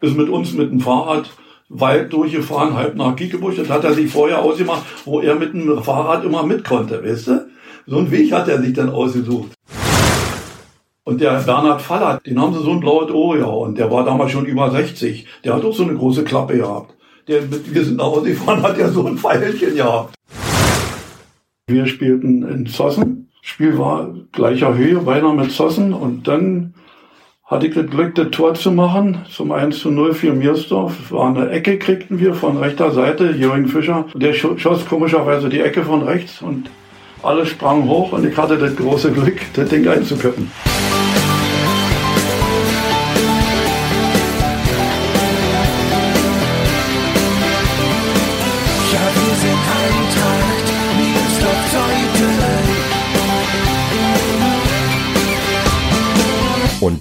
ist mit uns mit dem Fahrrad weit durchgefahren, halb nach Kiekebusch. Das hat er sich vorher ausgemacht, wo er mit dem Fahrrad immer mit konnte, weißt du? So einen Weg hat er sich dann ausgesucht. Und der Bernhard Faller, den haben sie so ein blaues Ohr gehauen. Der war damals schon über 60. Der hat auch so eine große Klappe gehabt. Der, wir sind nach Hause gefahren, hat ja so ein Pfeilchen gehabt. Wir spielten in Zossen. Spiel war gleicher Höhe, beinahe mit Zossen. Und dann hatte ich das Glück, das Tor zu machen, zum 1 zu 0 für Miersdorf. War eine Ecke, kriegten wir von rechter Seite, Jürgen Fischer. Der schoss komischerweise die Ecke von rechts und alles sprang hoch und ich hatte das große Glück, das Ding einzuköppen.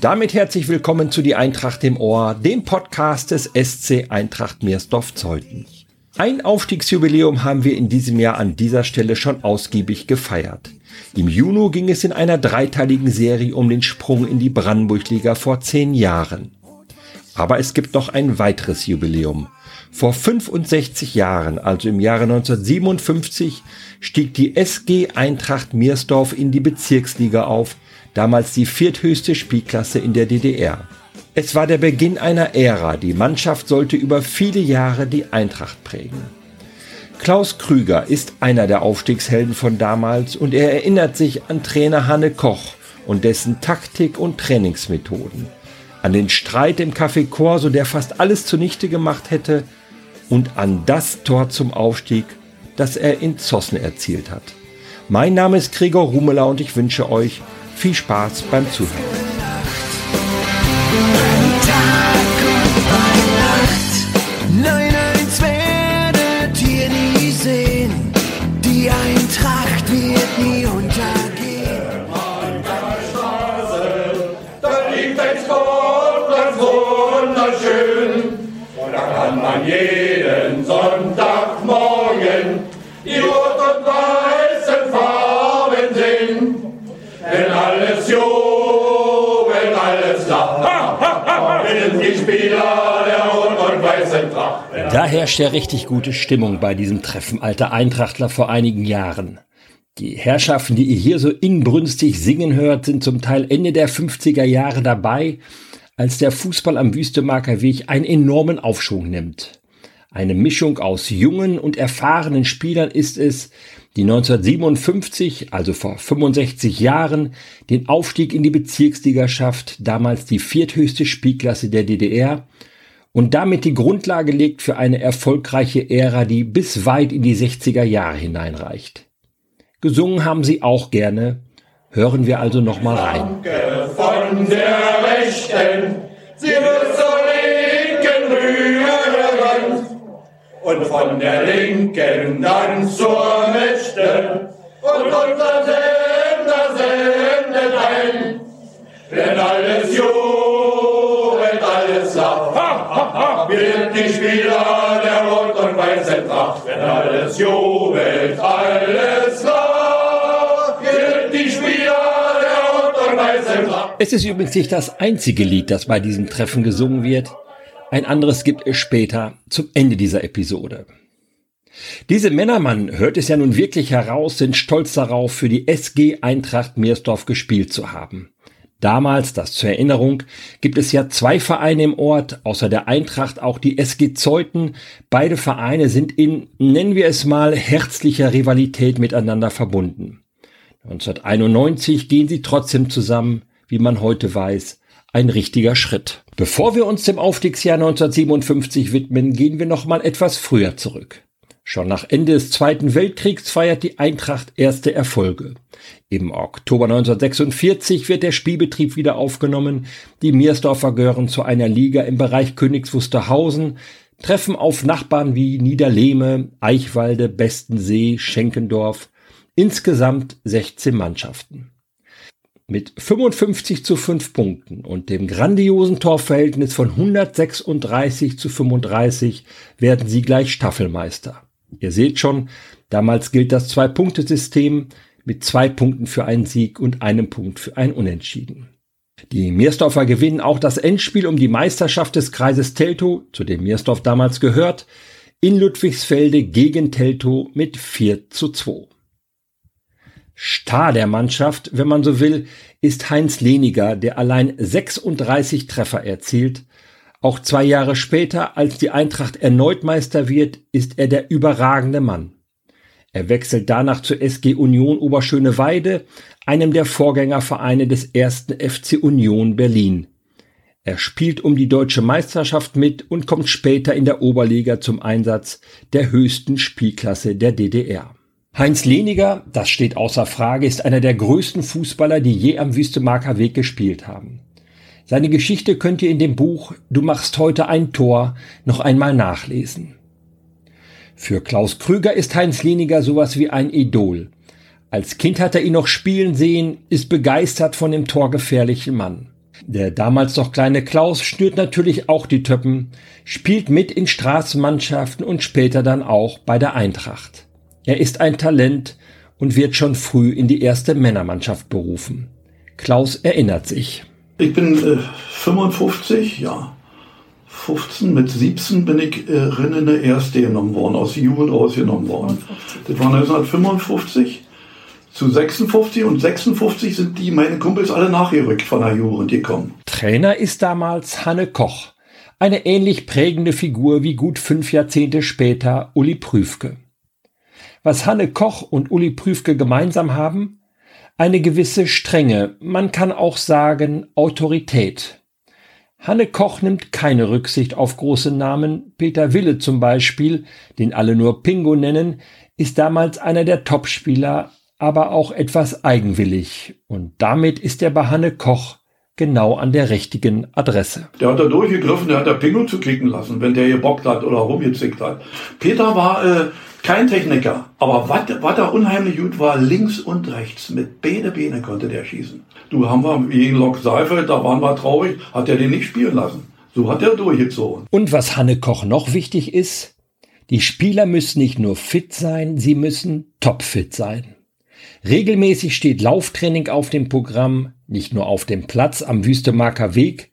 Damit herzlich willkommen zu Die Eintracht im Ohr, dem Podcast des SC Eintracht Meersdorf-Zeuthen. Ein Aufstiegsjubiläum haben wir in diesem Jahr an dieser Stelle schon ausgiebig gefeiert. Im Juni ging es in einer dreiteiligen Serie um den Sprung in die Brandenburg-Liga vor zehn Jahren. Aber es gibt noch ein weiteres Jubiläum. Vor 65 Jahren, also im Jahre 1957, stieg die SG Eintracht Meersdorf in die Bezirksliga auf damals die vierthöchste Spielklasse in der DDR. Es war der Beginn einer Ära, die Mannschaft sollte über viele Jahre die Eintracht prägen. Klaus Krüger ist einer der Aufstiegshelden von damals und er erinnert sich an Trainer Hanne Koch und dessen Taktik und Trainingsmethoden, an den Streit im Café Corso, der fast alles zunichte gemacht hätte, und an das Tor zum Aufstieg, das er in Zossen erzielt hat. Mein Name ist Gregor Rumeler und ich wünsche euch viel Spaß beim Zuhören. Nein, eins werdet ihr nie sehen. Die Eintracht wird nie untergehen. Da liegt ein Sport, das wunderschön. Und da kann man jeden Da herrscht ja richtig gute Stimmung bei diesem Treffen alter Eintrachtler vor einigen Jahren. Die Herrschaften, die ihr hier so inbrünstig singen hört, sind zum Teil Ende der 50er Jahre dabei, als der Fußball am Wüstemarker Weg einen enormen Aufschwung nimmt. Eine Mischung aus jungen und erfahrenen Spielern ist es, die 1957, also vor 65 Jahren, den Aufstieg in die Bezirksliga schafft, damals die vierthöchste Spielklasse der DDR, und damit die Grundlage legt für eine erfolgreiche Ära, die bis weit in die 60er Jahre hineinreicht. Gesungen haben sie auch gerne. Hören wir also nochmal rein. Danke von der Rechten, sie wird zur Linken rühren. Und von der Linken dann zur Rechten. Und unser Sender sendet ein. Wenn alles jubelt, alles lacht. Wird die Spieler der Rot und Weißen Tracht. Wenn alles jubelt, alles lacht. Wird die Spieler. Es ist übrigens nicht das einzige Lied, das bei diesem Treffen gesungen wird. Ein anderes gibt es später zum Ende dieser Episode. Diese Männer, man hört es ja nun wirklich heraus, sind stolz darauf, für die SG Eintracht Meersdorf gespielt zu haben. Damals, das zur Erinnerung, gibt es ja zwei Vereine im Ort, außer der Eintracht auch die SG Zeuthen. Beide Vereine sind in, nennen wir es mal, herzlicher Rivalität miteinander verbunden. 1991 gehen sie trotzdem zusammen, wie man heute weiß, ein richtiger Schritt. Bevor wir uns dem Aufstiegsjahr 1957 widmen, gehen wir noch mal etwas früher zurück. Schon nach Ende des Zweiten Weltkriegs feiert die Eintracht erste Erfolge. Im Oktober 1946 wird der Spielbetrieb wieder aufgenommen. Die Meersdorfer gehören zu einer Liga im Bereich Königs Wusterhausen, treffen auf Nachbarn wie Niederlehme, Eichwalde, Bestensee, Schenkendorf. Insgesamt 16 Mannschaften. Mit 55 zu 5 Punkten und dem grandiosen Torverhältnis von 136 zu 35 werden sie gleich Staffelmeister. Ihr seht schon, damals gilt das Zwei-Punkte-System mit zwei Punkten für einen Sieg und einem Punkt für ein Unentschieden. Die Meersdorfer gewinnen auch das Endspiel um die Meisterschaft des Kreises Teltow, zu dem Meersdorf damals gehört, in Ludwigsfelde gegen Teltow mit 4 zu 2. Star der Mannschaft, wenn man so will, ist Heinz Leniger, der allein 36 Treffer erzielt. Auch zwei Jahre später, als die Eintracht erneut Meister wird, ist er der überragende Mann. Er wechselt danach zur SG Union Oberschöneweide, einem der Vorgängervereine des ersten FC Union Berlin. Er spielt um die deutsche Meisterschaft mit und kommt später in der Oberliga zum Einsatz der höchsten Spielklasse der DDR. Heinz Leniger, das steht außer Frage, ist einer der größten Fußballer, die je am Wüstemarker Weg gespielt haben. Seine Geschichte könnt ihr in dem Buch Du machst heute ein Tor noch einmal nachlesen. Für Klaus Krüger ist Heinz Leniger sowas wie ein Idol. Als Kind hat er ihn noch spielen sehen, ist begeistert von dem torgefährlichen Mann. Der damals noch kleine Klaus schnürt natürlich auch die Töppen, spielt mit in Straßenmannschaften und später dann auch bei der Eintracht. Er ist ein Talent und wird schon früh in die erste Männermannschaft berufen. Klaus erinnert sich. Ich bin äh, 55, ja. 15, mit 17 bin ich äh, in der erste genommen worden, aus der Jugend rausgenommen worden. Das war 1955 zu 56 und 56 sind die, meine Kumpels, alle nachgerückt von der Jugend gekommen. Trainer ist damals Hanne Koch, eine ähnlich prägende Figur wie gut fünf Jahrzehnte später Uli Prüfke. Was Hanne Koch und Uli Prüfke gemeinsam haben? Eine gewisse Strenge, man kann auch sagen Autorität. Hanne Koch nimmt keine Rücksicht auf große Namen. Peter Wille zum Beispiel, den alle nur Pingo nennen, ist damals einer der Topspieler, aber auch etwas eigenwillig. Und damit ist er bei Hanne Koch genau an der richtigen Adresse. Der hat da durchgegriffen, der hat der Pingo zu kicken lassen, wenn der gebockt hat oder rumgezickt hat. Peter war äh, kein Techniker, aber was da unheimlich gut war, links und rechts, mit beide Beine konnte der schießen. Du haben wir gegen Lok Seifeld, da waren wir traurig, hat er den nicht spielen lassen. So hat er durchgezogen. Und was Hanne Koch noch wichtig ist, die Spieler müssen nicht nur fit sein, sie müssen topfit sein. Regelmäßig steht Lauftraining auf dem Programm, nicht nur auf dem Platz am Wüstemarker Weg,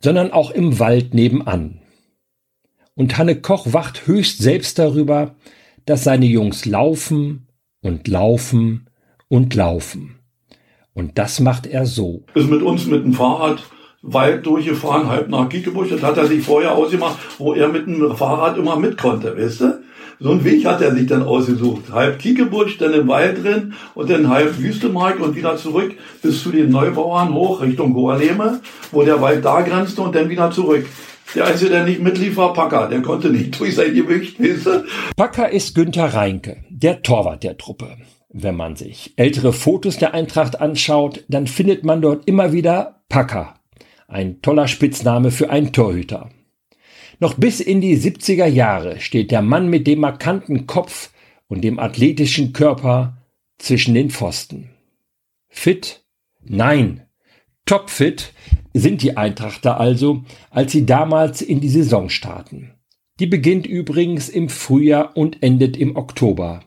sondern auch im Wald nebenan. Und Hanne Koch wacht höchst selbst darüber, dass seine Jungs laufen und laufen und laufen. Und das macht er so. Ist mit uns mit dem Fahrrad weit durchgefahren, halb nach Kiekebusch. Das hat er sich vorher ausgemacht, wo er mit dem Fahrrad immer mit konnte, weißt du? So einen Weg hat er sich dann ausgesucht. Halb Kiekebusch, dann im Wald drin und dann halb Wüstemark und wieder zurück bis zu den Neubauern hoch Richtung Goaleme, wo der Wald da grenzte und dann wieder zurück. Der Einzige, der nicht mitlief, war Packer. Der konnte nicht durch sein Gewicht, weißt? Packer ist Günther Reinke, der Torwart der Truppe. Wenn man sich ältere Fotos der Eintracht anschaut, dann findet man dort immer wieder Packer. Ein toller Spitzname für einen Torhüter. Noch bis in die 70er Jahre steht der Mann mit dem markanten Kopf und dem athletischen Körper zwischen den Pfosten. Fit? Nein. Topfit sind die Eintrachter also, als sie damals in die Saison starten. Die beginnt übrigens im Frühjahr und endet im Oktober.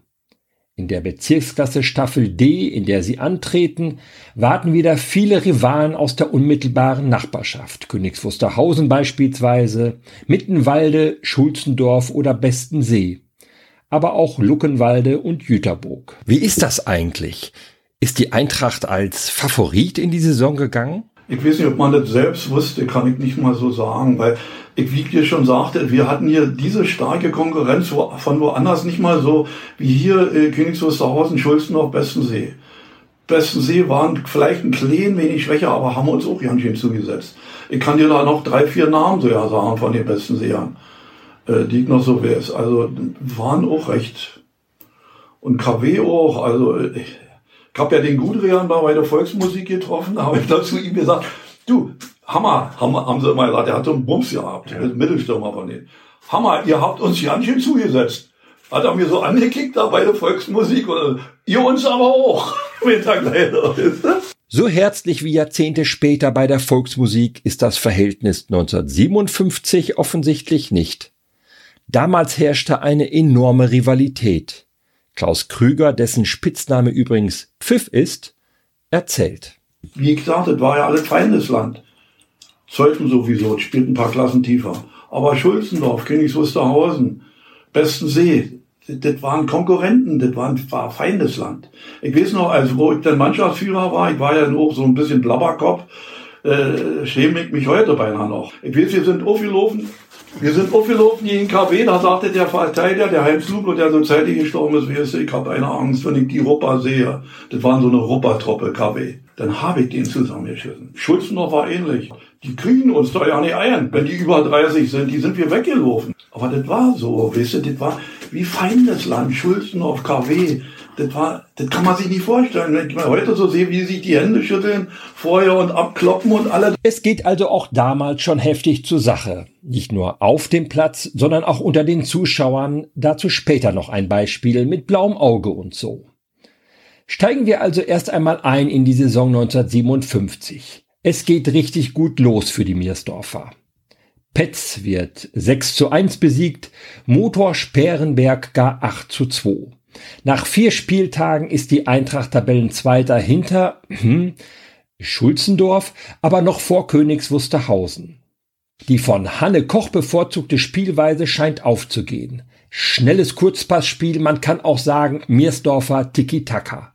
In der Bezirksklasse Staffel D, in der sie antreten, warten wieder viele Rivalen aus der unmittelbaren Nachbarschaft. Königs Wusterhausen beispielsweise, Mittenwalde, Schulzendorf oder Bestensee. Aber auch Luckenwalde und Jüterburg. Wie ist das eigentlich? Ist die Eintracht als Favorit in die Saison gegangen? Ich weiß nicht, ob man das selbst wusste, kann ich nicht mal so sagen, weil ich, wie ich dir schon sagte, wir hatten hier diese starke Konkurrenz von woanders nicht mal so wie hier äh, Königs Wusterhausen, Schulzendorf, Bestensee. Bestensee waren vielleicht ein klein wenig schwächer, aber haben uns auch ganz schön zugesetzt. Ich kann dir da noch drei, vier Namen so ja sagen von den Bestenseern, äh, die ich noch so weiß. Also waren auch recht. Und KW auch, also ich, ich habe ja den Gudrian da bei der Volksmusik getroffen, da habe ich dazu ihm gesagt, du, Hammer, Hammer, haben sie immer gesagt, der hat so einen Bums gehabt, ja. Mittelstürmer von denen. Hammer, ihr habt uns ganz schön zugesetzt. Hat er mir so angekickt da bei der Volksmusik, oder ihr uns aber auch, So herzlich wie Jahrzehnte später bei der Volksmusik ist das Verhältnis 1957 offensichtlich nicht. Damals herrschte eine enorme Rivalität. Klaus Krüger, dessen Spitzname übrigens Pfiff ist, erzählt. Wie gesagt, das war ja alles Feindesland. Zeuthen sowieso, spielt ein paar Klassen tiefer. Aber Schulzendorf, Königs Wusterhausen, Bestensee, das, waren Konkurrenten, das war, war Feindesland. Ich weiß noch, als wo ich dann Mannschaftsführer war, ich war ja auch so ein bisschen Blabberkopf, äh, schäme ich mich heute beinahe noch. Ich weiß, wir sind aufgelaufen, wir sind aufgelaufen gegen KW, da sagte der Verteidiger, der Heinz Lublo, der so zeitig gestorben ist, wie es, ich habe eine Angst, wenn ich die Rupper sehe. Das waren so eine Ruppertruppe KW. Dann habe ich den zusammengeschissen. Schulzenhoff war ähnlich. Die kriegen uns doch ja nicht ein. Wenn die über 30 sind, die sind wir weggelaufen. Aber das war so, weißt du, das war wie Feindesland, Schulzenhoff, KW. Das war, das kann man sich nicht vorstellen. Wenn ich mal heute so sehe, wie sich die Hände schütteln, vorher und abkloppen und alle. Es geht also auch damals schon heftig zur Sache. Nicht nur auf dem Platz, sondern auch unter den Zuschauern. Dazu später noch ein Beispiel mit blauem Auge und so. Steigen wir also erst einmal ein in die Saison 1957. Es geht richtig gut los für die Miersdorfer. Petz wird 6 zu 1 besiegt, Motor Sperrenberg gar 8 zu 2. Nach vier Spieltagen ist die Eintracht Tabellenzweiter hinter hm, Schulzendorf, aber noch vor Königs Wusterhausen. Die von Hanne Koch bevorzugte Spielweise scheint aufzugehen. Schnelles Kurzpassspiel, man kann auch sagen Miersdorfer Tiki-Taka.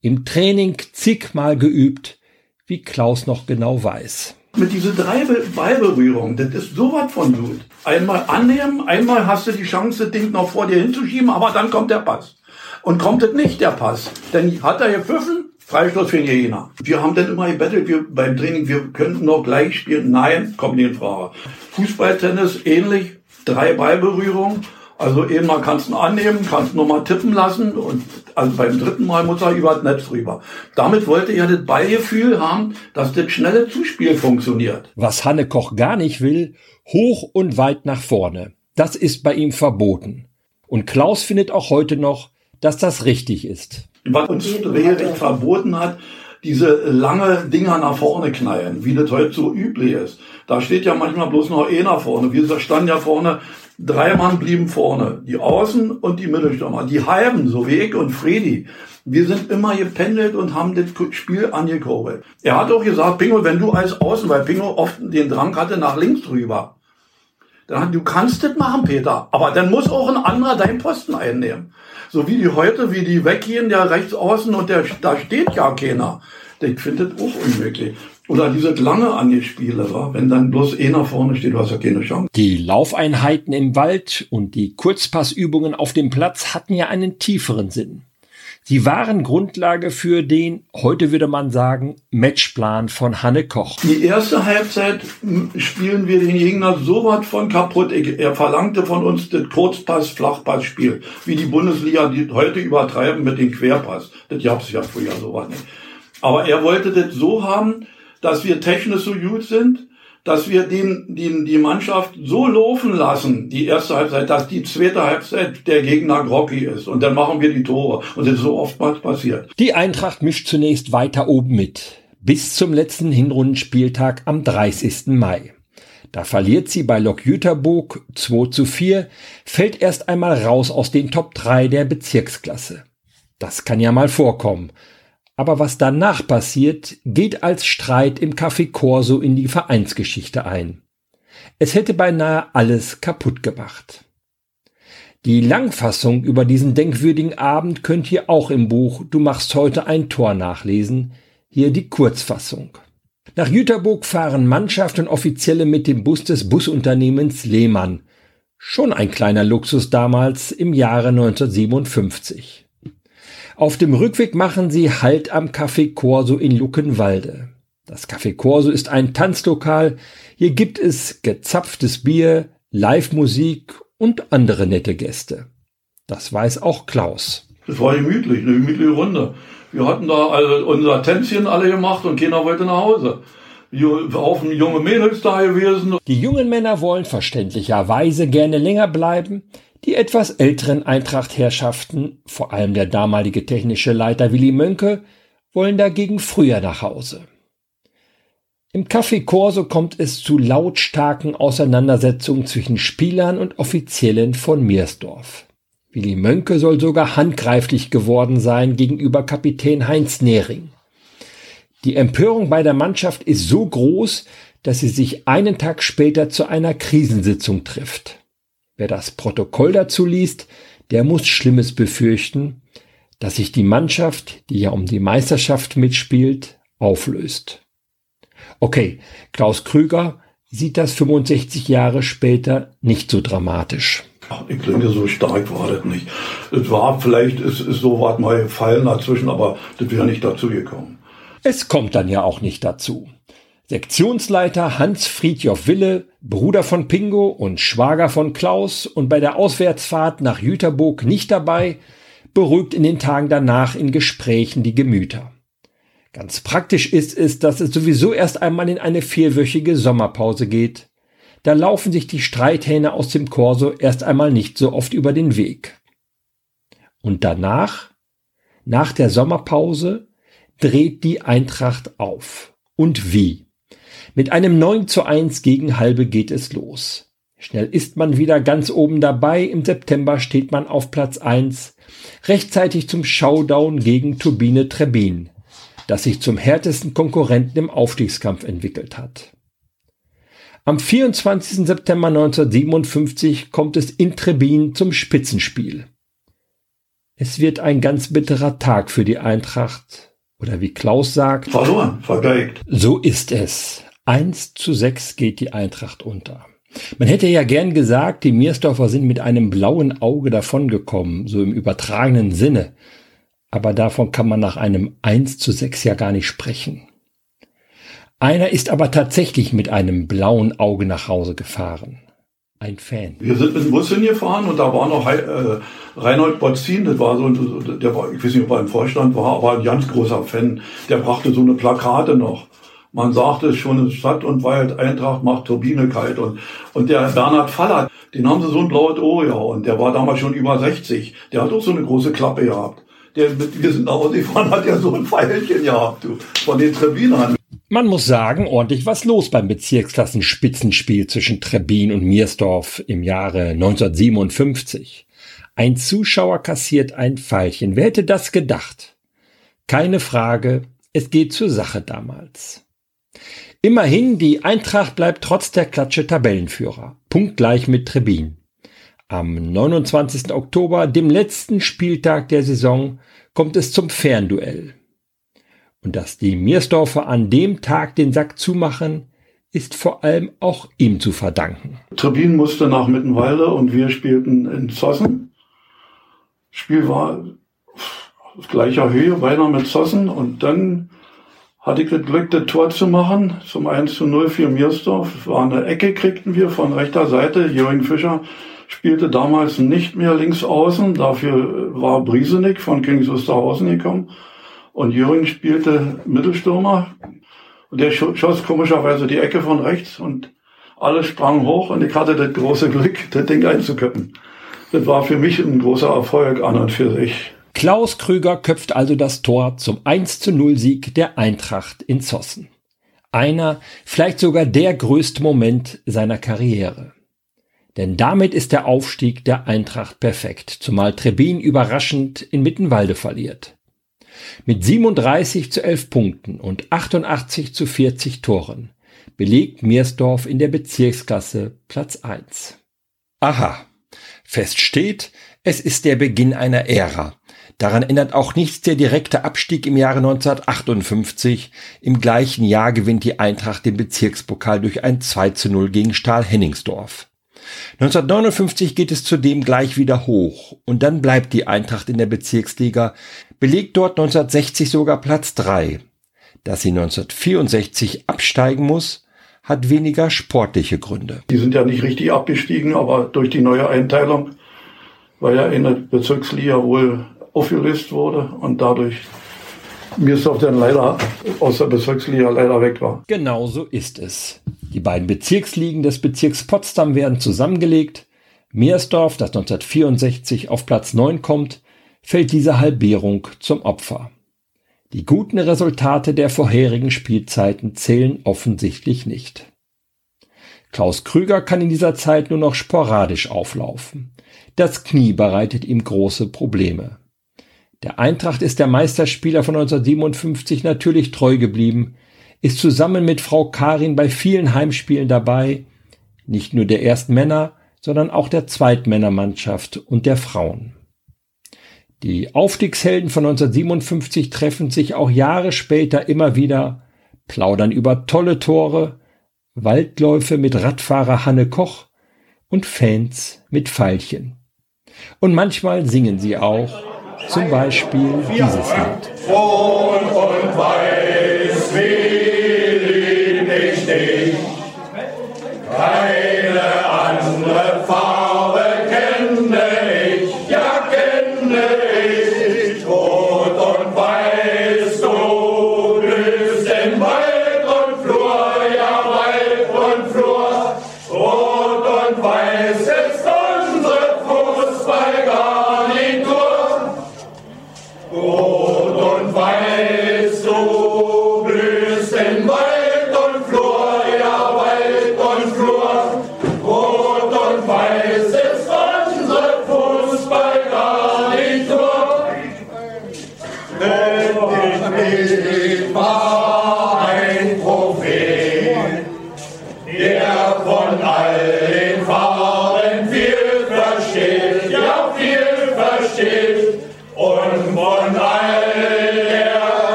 Im Training zigmal geübt, wie Klaus noch genau weiß. Mit diese drei Ballberührungen, das ist sowas von gut. Einmal annehmen, einmal hast du die Chance, das Ding noch vor dir hinzuschieben, aber dann kommt der Pass. Und kommt es nicht, der Pass, dann hat er gepfiffen, Freistoß für Jena. Wir haben dann immer gebettelt, wir beim Training, wir könnten noch gleich spielen. Nein, kommt nicht in Frage. Fußball, Tennis, ähnlich, drei Ballberührungen also eben mal kannst du ihn annehmen, kannst ihn nochmal tippen lassen und also beim dritten Mal muss er über das Netz rüber. Damit wollte er das Beigefühl haben, dass das schnelle Zuspiel funktioniert. Was Hanne Koch gar nicht will, hoch und weit nach vorne. Das ist bei ihm verboten. Und Klaus findet auch heute noch, dass das richtig ist. Was uns Drehrecht verboten hat, diese lange Dinger nach vorne knallen, wie das heute so üblich ist. Da steht ja manchmal bloß noch einer vorne. Wir standen ja vorne Drei Mann blieben vorne, die Außen und die Mittelstürmer. Die Halben, so wie ich und Fredi, wir sind immer gependelt und haben das Spiel angekurbelt. Er hat auch gesagt, Pingo, wenn du als Außen, weil Pingo oft den Drang hatte, nach links rüber, dann hat, du kannst das machen, Peter, aber dann muss auch ein anderer deinen Posten einnehmen. So wie die heute, wie die weggehen, der rechts außen und der, da steht ja keiner. Ich finde das auch unmöglich. Oder diese lange Angespiele, wenn dann bloß einer vorne steht, du hast ja keine Chance. Die Laufeinheiten im Wald und die Kurzpassübungen auf dem Platz hatten ja einen tieferen Sinn. Sie waren Grundlage für den, heute würde man sagen, Matchplan von Hanne Koch. Die erste Halbzeit spielen wir den Gegner so weit von kaputt. Er verlangte von uns das Kurzpass-Flachpassspiel, wie die Bundesliga die heute übertreiben mit dem Querpass. Das gab's ja früher so was nicht. Aber er wollte das so haben, dass wir technisch so gut sind, dass wir den, den, die Mannschaft so laufen lassen, die erste Halbzeit, dass die zweite Halbzeit der Gegner groggy ist. Und dann machen wir die Tore. Und das ist so oftmals passiert. Die Eintracht mischt zunächst weiter oben mit. Bis zum letzten Hinrundenspieltag am 30. Mai. Da verliert sie bei Lok Jüterburg 2 zu 4, fällt erst einmal raus aus den Top 3 der Bezirksklasse. Das kann ja mal vorkommen. Aber was danach passiert, geht als Streit im Café Corso in die Vereinsgeschichte ein. Es hätte beinahe alles kaputt gemacht. Die Langfassung über diesen denkwürdigen Abend könnt ihr auch im Buch Du machst heute ein Tor nachlesen. Hier die Kurzfassung. Nach Jüterburg fahren Mannschaft und Offizielle mit dem Bus des Busunternehmens Lehmann. Schon ein kleiner Luxus damals im Jahre 1957. Auf dem Rückweg machen sie Halt am Café Corso in Luckenwalde. Das Café Corso ist ein Tanzlokal. Hier gibt es gezapftes Bier, Live-Musik und andere nette Gäste. Das weiß auch Klaus. Das war gemütlich, eine gemütliche Runde. Wir hatten da also unser Tänzchen alle gemacht und keiner wollte nach Hause. Auch junge Mädels da gewesen. Die jungen Männer wollen verständlicherweise gerne länger bleiben. Die etwas älteren Eintracht-Herrschaften, vor allem der damalige technische Leiter Willy Mönke, wollen dagegen früher nach Hause. Im Café Corso kommt es zu lautstarken Auseinandersetzungen zwischen Spielern und Offiziellen von Meersdorf. Willy Mönke soll sogar handgreiflich geworden sein gegenüber Kapitän Heinz Nehring. Die Empörung bei der Mannschaft ist so groß, dass sie sich einen Tag später zu einer Krisensitzung trifft. Wer das Protokoll dazu liest, der muss Schlimmes befürchten, dass sich die Mannschaft, die ja um die Meisterschaft mitspielt, auflöst. Okay, Klaus Krüger sieht das 65 Jahre später nicht so dramatisch. Ich denke, so stark war das nicht. Es war vielleicht, ist, ist so was mal gefallen dazwischen, aber das wäre nicht dazu gekommen. Es kommt dann ja auch nicht dazu. Sektionsleiter Hans Friedjof Wille, Bruder von Pingo und Schwager von Klaus und bei der Auswärtsfahrt nach Jüterburg nicht dabei, beruhigt in den Tagen danach in Gesprächen die Gemüter. Ganz praktisch ist es, dass es sowieso erst einmal in eine vierwöchige Sommerpause geht. Da laufen sich die Streithähne aus dem Korso erst einmal nicht so oft über den Weg. Und danach, nach der Sommerpause, dreht die Eintracht auf. Und wie? Mit einem 9 zu 1 gegen Halbe geht es los. Schnell ist man wieder ganz oben dabei. Im September steht man auf Platz 1. Rechtzeitig zum Showdown gegen Turbine Trebin, das sich zum härtesten Konkurrenten im Aufstiegskampf entwickelt hat. Am 24. September 1957 kommt es in Trebin zum Spitzenspiel. Es wird ein ganz bitterer Tag für die Eintracht. Oder wie Klaus sagt, verloren, vergeigt. So ist es. 1 zu 6 geht die Eintracht unter. Man hätte ja gern gesagt, die Miersdorfer sind mit einem blauen Auge davongekommen, so im übertragenen Sinne. Aber davon kann man nach einem 1 zu 6 ja gar nicht sprechen. Einer ist aber tatsächlich mit einem blauen Auge nach Hause gefahren. Ein Fan. Wir sind mit dem Bus hingefahren und da war noch äh, Reinhold Botzin, das war so, der war, ich weiß nicht, ob er im Vorstand war, aber ein ganz großer Fan. Der brachte so eine Plakate noch. Man sagte es schon in Stadt und Wald, Eintracht macht Turbine kalt. Und, und der Bernhard Fallert, den haben sie so ein blaues Ohr, ja. Und der war damals schon über 60. Der hat auch so eine große Klappe gehabt. Der mit, wir sind nach Hause gefahren, hat ja so ein Pfeilchen gehabt, du, von den Trebinern. Man muss sagen, ordentlich was los beim Bezirksklassen-Spitzenspiel zwischen Trebin und Miersdorf im Jahre 1957. Ein Zuschauer kassiert ein Pfeilchen. Wer hätte das gedacht? Keine Frage, es geht zur Sache damals. Immerhin, die Eintracht bleibt trotz der Klatsche Tabellenführer, punktgleich mit Trebin. Am 29. Oktober, dem letzten Spieltag der Saison, kommt es zum Fernduell. Und dass die Miersdorfer an dem Tag den Sack zumachen, ist vor allem auch ihm zu verdanken. Trebin musste nach Mittenwalde und wir spielten in Zossen. Spiel war auf gleicher Höhe, beinahe mit Zossen und dann hatte ich das Glück, das Tor zu machen, zum 1 zu 0 für Miersdorf. War eine Ecke, kriegten wir von rechter Seite. Jürgen Fischer spielte damals nicht mehr links außen. Dafür war Briesenig von Königs Wusterhausen gekommen. Und Jürgen spielte Mittelstürmer. Und der schoss komischerweise die Ecke von rechts und alles sprang hoch und ich hatte das große Glück, das Ding einzuköppen. Das war für mich ein großer Erfolg an und für sich. Klaus Krüger köpft also das Tor zum 1 zu 0 Sieg der Eintracht in Zossen. Einer, vielleicht sogar der größte Moment seiner Karriere. Denn damit ist der Aufstieg der Eintracht perfekt, zumal Trebin überraschend in Mittenwalde verliert. Mit 37 zu 11 Punkten und 88 zu 40 Toren belegt Meersdorf in der Bezirksklasse Platz 1. Aha, fest steht, es ist der Beginn einer Ära, Daran ändert auch nichts der direkte Abstieg im Jahre 1958. Im gleichen Jahr gewinnt die Eintracht den Bezirkspokal durch ein 2 zu 0 gegen Stahl Henningsdorf. 1959 geht es zudem gleich wieder hoch und dann bleibt die Eintracht in der Bezirksliga, belegt dort 1960 sogar Platz 3. Dass sie 1964 absteigen muss, hat weniger sportliche Gründe. Die sind ja nicht richtig abgestiegen, aber durch die neue Einteilung war ja in der Bezirksliga wohl aufgelöst wurde und dadurch Mirsdorf dann leider aus der Bezirksliga leider weg war. Genau so ist es. Die beiden Bezirksligen des Bezirks Potsdam werden zusammengelegt. Meersdorf, das 1964 auf Platz 9 kommt, fällt dieser Halbierung zum Opfer. Die guten Resultate der vorherigen Spielzeiten zählen offensichtlich nicht. Klaus Krüger kann in dieser Zeit nur noch sporadisch auflaufen. Das Knie bereitet ihm große Probleme. Der Eintracht ist der Meisterspieler von 1957 natürlich treu geblieben, ist zusammen mit Frau Karin bei vielen Heimspielen dabei, nicht nur der Erstmänner, sondern auch der Zweitmännermannschaft und der Frauen. Die Aufstiegshelden von 1957 treffen sich auch Jahre später immer wieder, plaudern über tolle Tore, Waldläufe mit Radfahrer Hanne Koch und Fans mit Pfeilchen. Und manchmal singen sie auch zum Beispiel dieses Lied. Frohen und weiß will ich nicht. Kein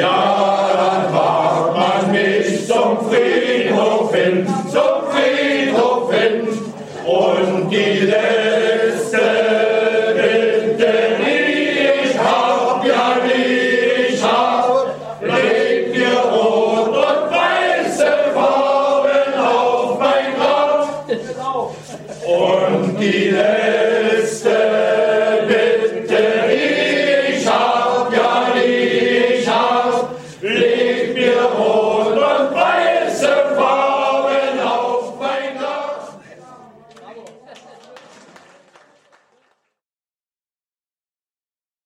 Yeah.